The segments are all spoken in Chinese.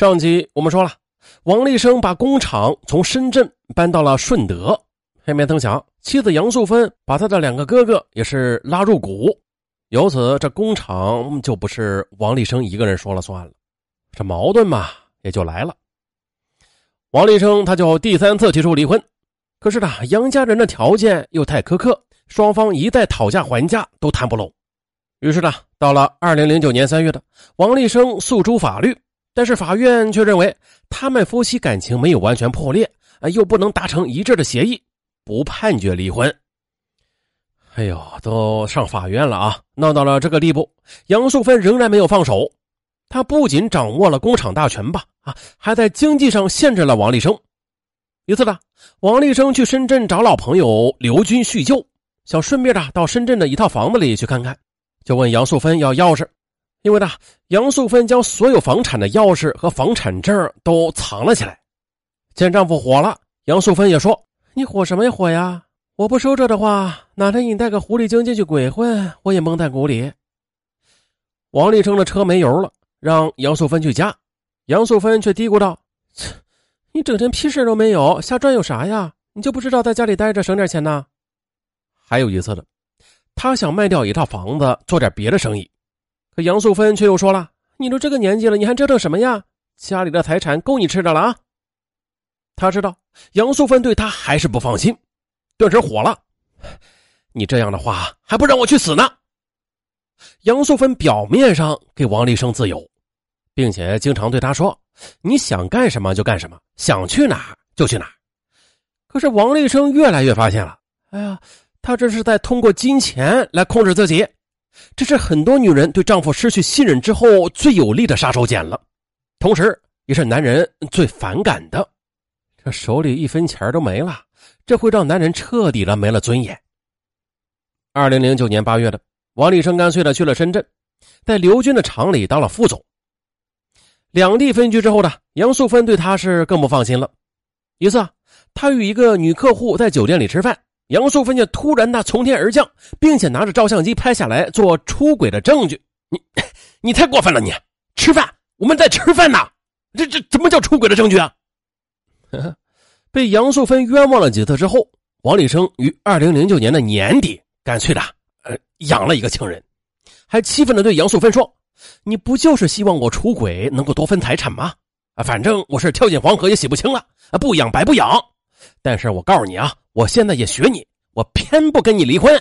上集我们说了，王立生把工厂从深圳搬到了顺德，还没曾想妻子杨素芬把他的两个哥哥也是拉入股，由此这工厂就不是王立生一个人说了算了，这矛盾嘛也就来了。王立生他就第三次提出离婚，可是呢杨家人的条件又太苛刻，双方一再讨价还价都谈不拢，于是呢到了二零零九年三月的，王立生诉诸法律。但是法院却认为他们夫妻感情没有完全破裂，啊，又不能达成一致的协议，不判决离婚。哎呦，都上法院了啊，闹到了这个地步，杨素芬仍然没有放手。他不仅掌握了工厂大权吧，啊，还在经济上限制了王立生。一次呢，王立生去深圳找老朋友刘军叙旧，想顺便的到深圳的一套房子里去看看，就问杨素芬要钥匙。因为呢，杨素芬将所有房产的钥匙和房产证都藏了起来。见丈夫火了，杨素芬也说：“你火什么呀火呀？我不收着的话，哪天你带个狐狸精进去鬼混，我也蒙在鼓里。”王立生的车没油了，让杨素芬去加。杨素芬却嘀咕道：“切，你整天屁事都没有，瞎转悠啥呀？你就不知道在家里待着省点钱呢？”还有一次的，他想卖掉一套房子，做点别的生意。杨素芬却又说了：“你都这个年纪了，你还折腾什么呀？家里的财产够你吃的了啊！”他知道杨素芬对他还是不放心，顿时火了：“你这样的话，还不让我去死呢？”杨素芬表面上给王立生自由，并且经常对他说：“你想干什么就干什么，想去哪就去哪。”可是王立生越来越发现了：“哎呀，他这是在通过金钱来控制自己。”这是很多女人对丈夫失去信任之后最有力的杀手锏了，同时也是男人最反感的。这手里一分钱都没了，这会让男人彻底的没了尊严。二零零九年八月的，王立生干脆的去了深圳，在刘军的厂里当了副总。两地分居之后呢，杨素芬对他是更不放心了。一次，啊他与一个女客户在酒店里吃饭。杨素芬就突然的从天而降，并且拿着照相机拍下来做出轨的证据。你，你太过分了！你吃饭，我们在吃饭呢，这这怎么叫出轨的证据啊？被杨素芬冤枉了几次之后，王立生于二零零九年的年底，干脆的呃养了一个情人，还气愤的对杨素芬说：“你不就是希望我出轨能够多分财产吗？啊，反正我是跳进黄河也洗不清了啊，不养白不养。”但是我告诉你啊，我现在也学你，我偏不跟你离婚。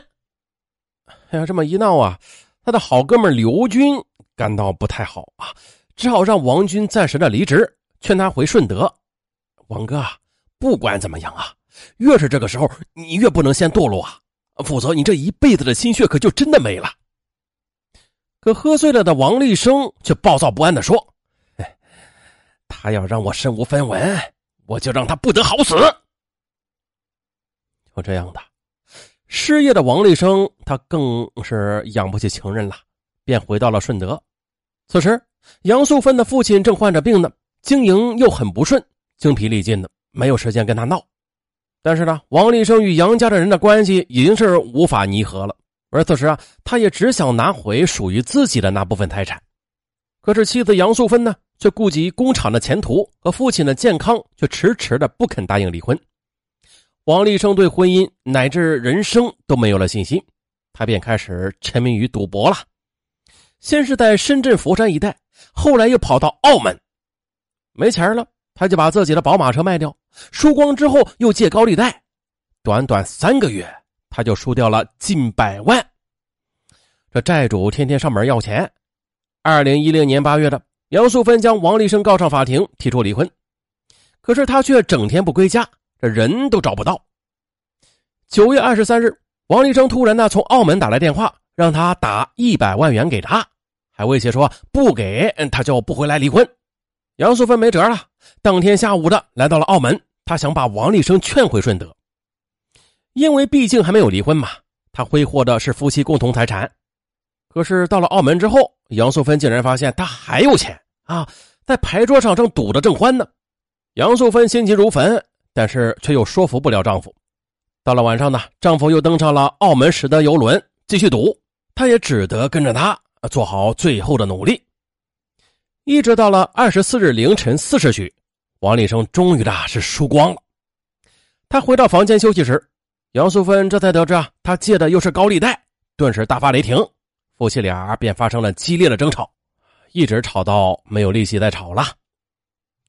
哎呀，这么一闹啊，他的好哥们刘军感到不太好啊，只好让王军暂时的离职，劝他回顺德。王哥，不管怎么样啊，越是这个时候，你越不能先堕落啊，否则你这一辈子的心血可就真的没了。可喝醉了的王立生却暴躁不安的说：“他要让我身无分文，我就让他不得好死。”这样的，失业的王立生，他更是养不起情人了，便回到了顺德。此时，杨素芬的父亲正患着病呢，经营又很不顺，精疲力尽的，没有时间跟他闹。但是呢，王立生与杨家的人的关系已经是无法弥合了，而此时啊，他也只想拿回属于自己的那部分财产。可是妻子杨素芬呢，却顾及工厂的前途和父亲的健康，却迟迟的不肯答应离婚。王立生对婚姻乃至人生都没有了信心，他便开始沉迷于赌博了。先是在深圳佛山一带，后来又跑到澳门。没钱了，他就把自己的宝马车卖掉，输光之后又借高利贷。短短三个月，他就输掉了近百万。这债主天天上门要钱。二零一零年八月的，杨素芬将王立生告上法庭，提出离婚。可是他却整天不归家。这人都找不到。九月二十三日，王立生突然呢从澳门打来电话，让他打一百万元给他，还威胁说不给他就不回来离婚。杨素芬没辙了，当天下午的来到了澳门，他想把王立生劝回顺德，因为毕竟还没有离婚嘛，他挥霍的是夫妻共同财产。可是到了澳门之后，杨素芬竟然发现他还有钱啊，在牌桌上正赌得正欢呢。杨素芬心急如焚。但是却又说服不了丈夫。到了晚上呢，丈夫又登上了澳门时的游轮继续赌，她也只得跟着他做好最后的努力。一直到了二十四日凌晨四时许，王立生终于的是输光了。他回到房间休息时，杨素芬这才得知啊，他借的又是高利贷，顿时大发雷霆，夫妻俩便发生了激烈的争吵，一直吵到没有力气再吵了。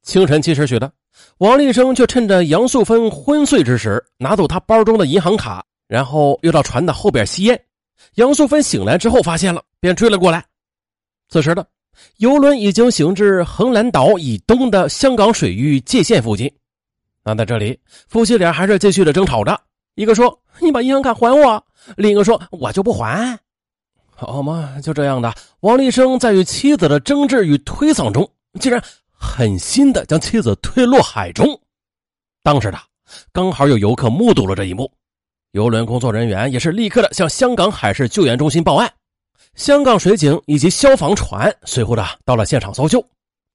清晨七时许的，王立生却趁着杨素芬昏睡之时，拿走她包中的银行卡，然后又到船的后边吸烟。杨素芬醒来之后发现了，便追了过来。此时的游轮已经行至横兰岛以东的香港水域界限附近。那在这里，夫妻俩还是继续的争吵着。一个说：“你把银行卡还我。”另一个说：“我就不还。”好嘛，就这样的，王立生在与妻子的争执与推搡中，竟然狠心的将妻子推落海中。当时的刚好有游客目睹了这一幕，游轮工作人员也是立刻的向香港海事救援中心报案。香港水警以及消防船随后的到了现场搜救，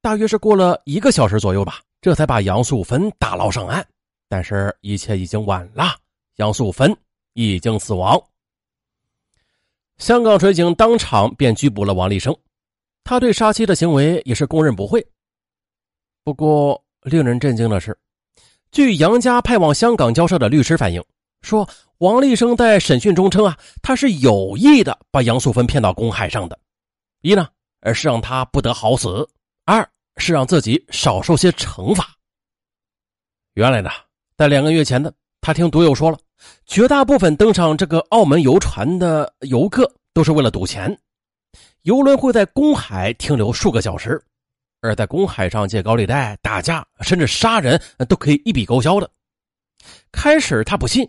大约是过了一个小时左右吧。这才把杨素芬打捞上岸，但是一切已经晚了，杨素芬已经死亡。香港水警当场便拘捕了王立生，他对杀妻的行为也是供认不讳。不过，令人震惊的是，据杨家派往香港交涉的律师反映说，王立生在审讯中称啊，他是有意的把杨素芬骗到公海上的，一呢，而是让他不得好死；二。是让自己少受些惩罚。原来呢，在两个月前呢，他听赌友说了，绝大部分登上这个澳门游船的游客都是为了赌钱。游轮会在公海停留数个小时，而在公海上借高利贷、打架甚至杀人都可以一笔勾销的。开始他不信，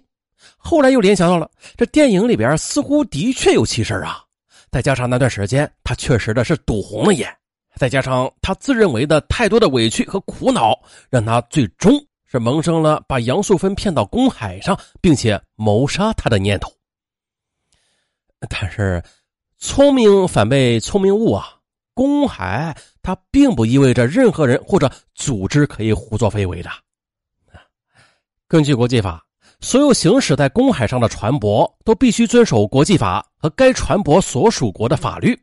后来又联想到了这电影里边似乎的确有其事啊，再加上那段时间他确实的是赌红了眼。再加上他自认为的太多的委屈和苦恼，让他最终是萌生了把杨素芬骗到公海上，并且谋杀他的念头。但是，聪明反被聪明误啊！公海它并不意味着任何人或者组织可以胡作非为的。根据国际法，所有行驶在公海上的船舶都必须遵守国际法和该船舶所属国的法律。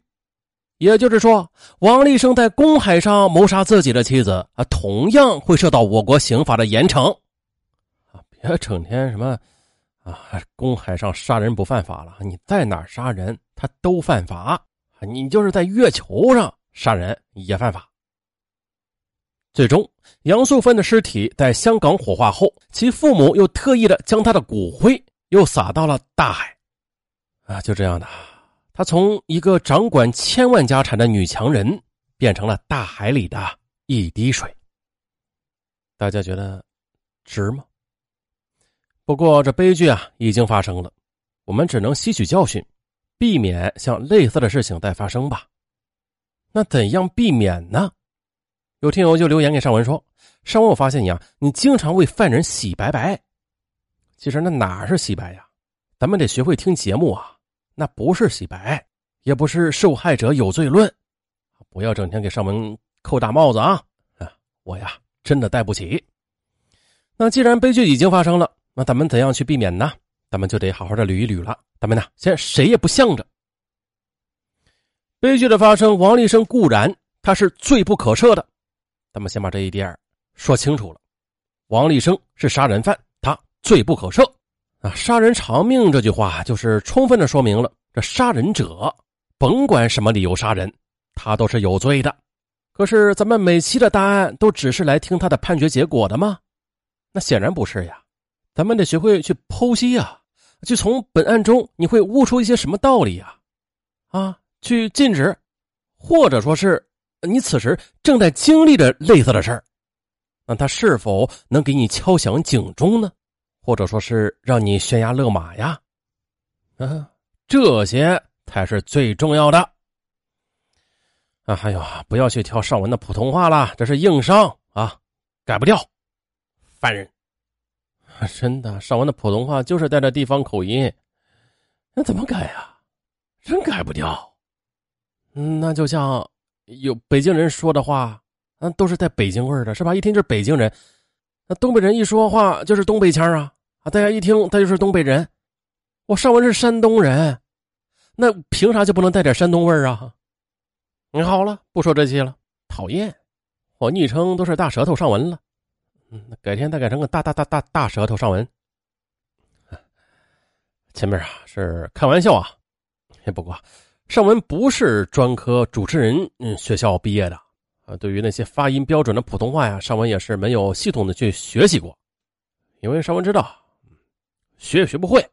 也就是说，王立生在公海上谋杀自己的妻子啊，同样会受到我国刑法的严惩。啊，别整天什么啊，公海上杀人不犯法了，你在哪杀人他都犯法。你就是在月球上杀人也犯法。最终，杨素芬的尸体在香港火化后，其父母又特意的将她的骨灰又撒到了大海。啊，就这样的。她从一个掌管千万家产的女强人，变成了大海里的一滴水。大家觉得值吗？不过这悲剧啊已经发生了，我们只能吸取教训，避免像类似的事情再发生吧。那怎样避免呢？有听友就留言给尚文说：“尚文，我发现你啊，你经常为犯人洗白白。其实那哪是洗白呀？咱们得学会听节目啊。”那不是洗白，也不是受害者有罪论，不要整天给尚文扣大帽子啊！啊，我呀真的带不起。那既然悲剧已经发生了，那咱们怎样去避免呢？咱们就得好好的捋一捋了。咱们呢，先谁也不向着。悲剧的发生，王立生固然他是罪不可赦的，咱们先把这一点说清楚了。王立生是杀人犯，他罪不可赦。啊，杀人偿命这句话就是充分的说明了，这杀人者甭管什么理由杀人，他都是有罪的。可是咱们每期的答案都只是来听他的判决结果的吗？那显然不是呀。咱们得学会去剖析呀，去从本案中你会悟出一些什么道理呀？啊，去禁止，或者说是你此时正在经历着类似的事儿，那他是否能给你敲响警钟呢？或者说是让你悬崖勒马呀，嗯，这些才是最重要的啊！还有啊，不要去挑上文的普通话了，这是硬伤啊，改不掉。烦人，真的，上文的普通话就是带着地方口音，那怎么改呀？真改不掉。嗯，那就像有北京人说的话，嗯，都是带北京味儿的，是吧？一听就是北京人。那东北人一说话就是东北腔啊啊！大家一听他就是东北人。我上文是山东人，那凭啥就不能带点山东味儿啊？你好了，不说这些了。讨厌，我昵称都是大舌头上文了。嗯，改天再改成个大大大大大舌头上文。前面啊是开玩笑啊，不过尚文不是专科主持人嗯学校毕业的啊。对于那些发音标准的普通话呀，尚文也是没有系统的去学习过，因为尚文知道学也学不会。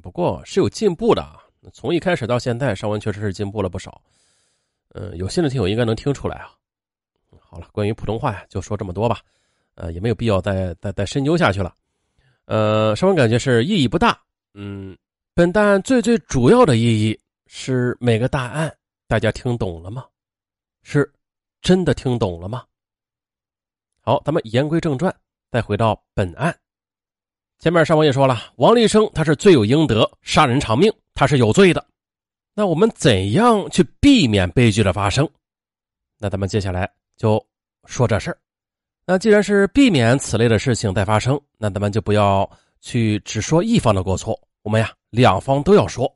不过是有进步的啊，从一开始到现在，尚文确实是进步了不少。嗯，有心的听友应该能听出来啊。好了，关于普通话呀，就说这么多吧。呃，也没有必要再再再深究下去了。呃，尚文感觉是意义不大。嗯，本档案最最主要的意义是每个答案大家听懂了吗？是真的听懂了吗？好，咱们言归正传，再回到本案。前面上文也说了，王立生他是罪有应得，杀人偿命，他是有罪的。那我们怎样去避免悲剧的发生？那咱们接下来就说这事儿。那既然是避免此类的事情再发生，那咱们就不要去只说一方的过错，我们呀两方都要说。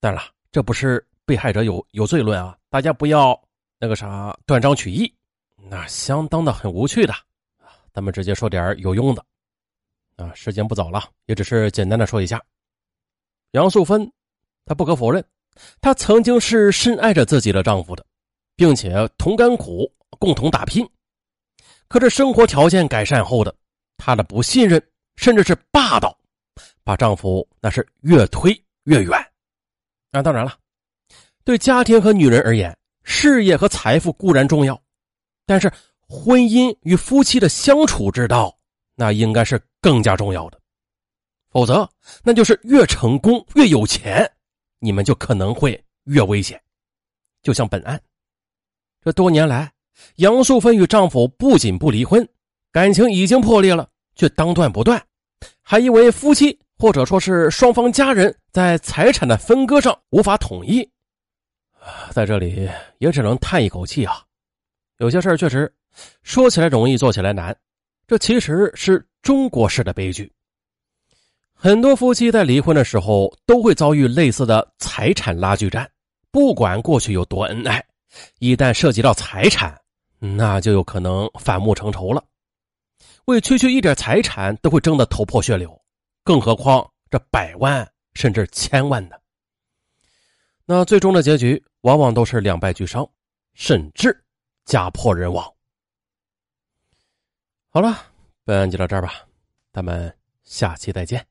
当然了，这不是被害者有有罪论啊，大家不要那个啥断章取义，那相当的很无趣的。咱们直接说点有用的。啊，时间不早了，也只是简单的说一下。杨素芬，她不可否认。她曾经是深爱着自己的丈夫的，并且同甘苦，共同打拼。可是生活条件改善后的她的不信任，甚至是霸道，把丈夫那是越推越远。那当然了，对家庭和女人而言，事业和财富固然重要，但是婚姻与夫妻的相处之道，那应该是更加重要的。否则，那就是越成功越有钱。你们就可能会越危险，就像本案，这多年来，杨素芬与丈夫不仅不离婚，感情已经破裂了，却当断不断，还因为夫妻或者说是双方家人在财产的分割上无法统一，在这里也只能叹一口气啊！有些事儿确实说起来容易，做起来难，这其实是中国式的悲剧。很多夫妻在离婚的时候都会遭遇类似的财产拉锯战，不管过去有多恩爱，一旦涉及到财产，那就有可能反目成仇了。为区区一点财产都会争得头破血流，更何况这百万甚至千万的。那最终的结局往往都是两败俱伤，甚至家破人亡。好了，本案就到这儿吧，咱们下期再见。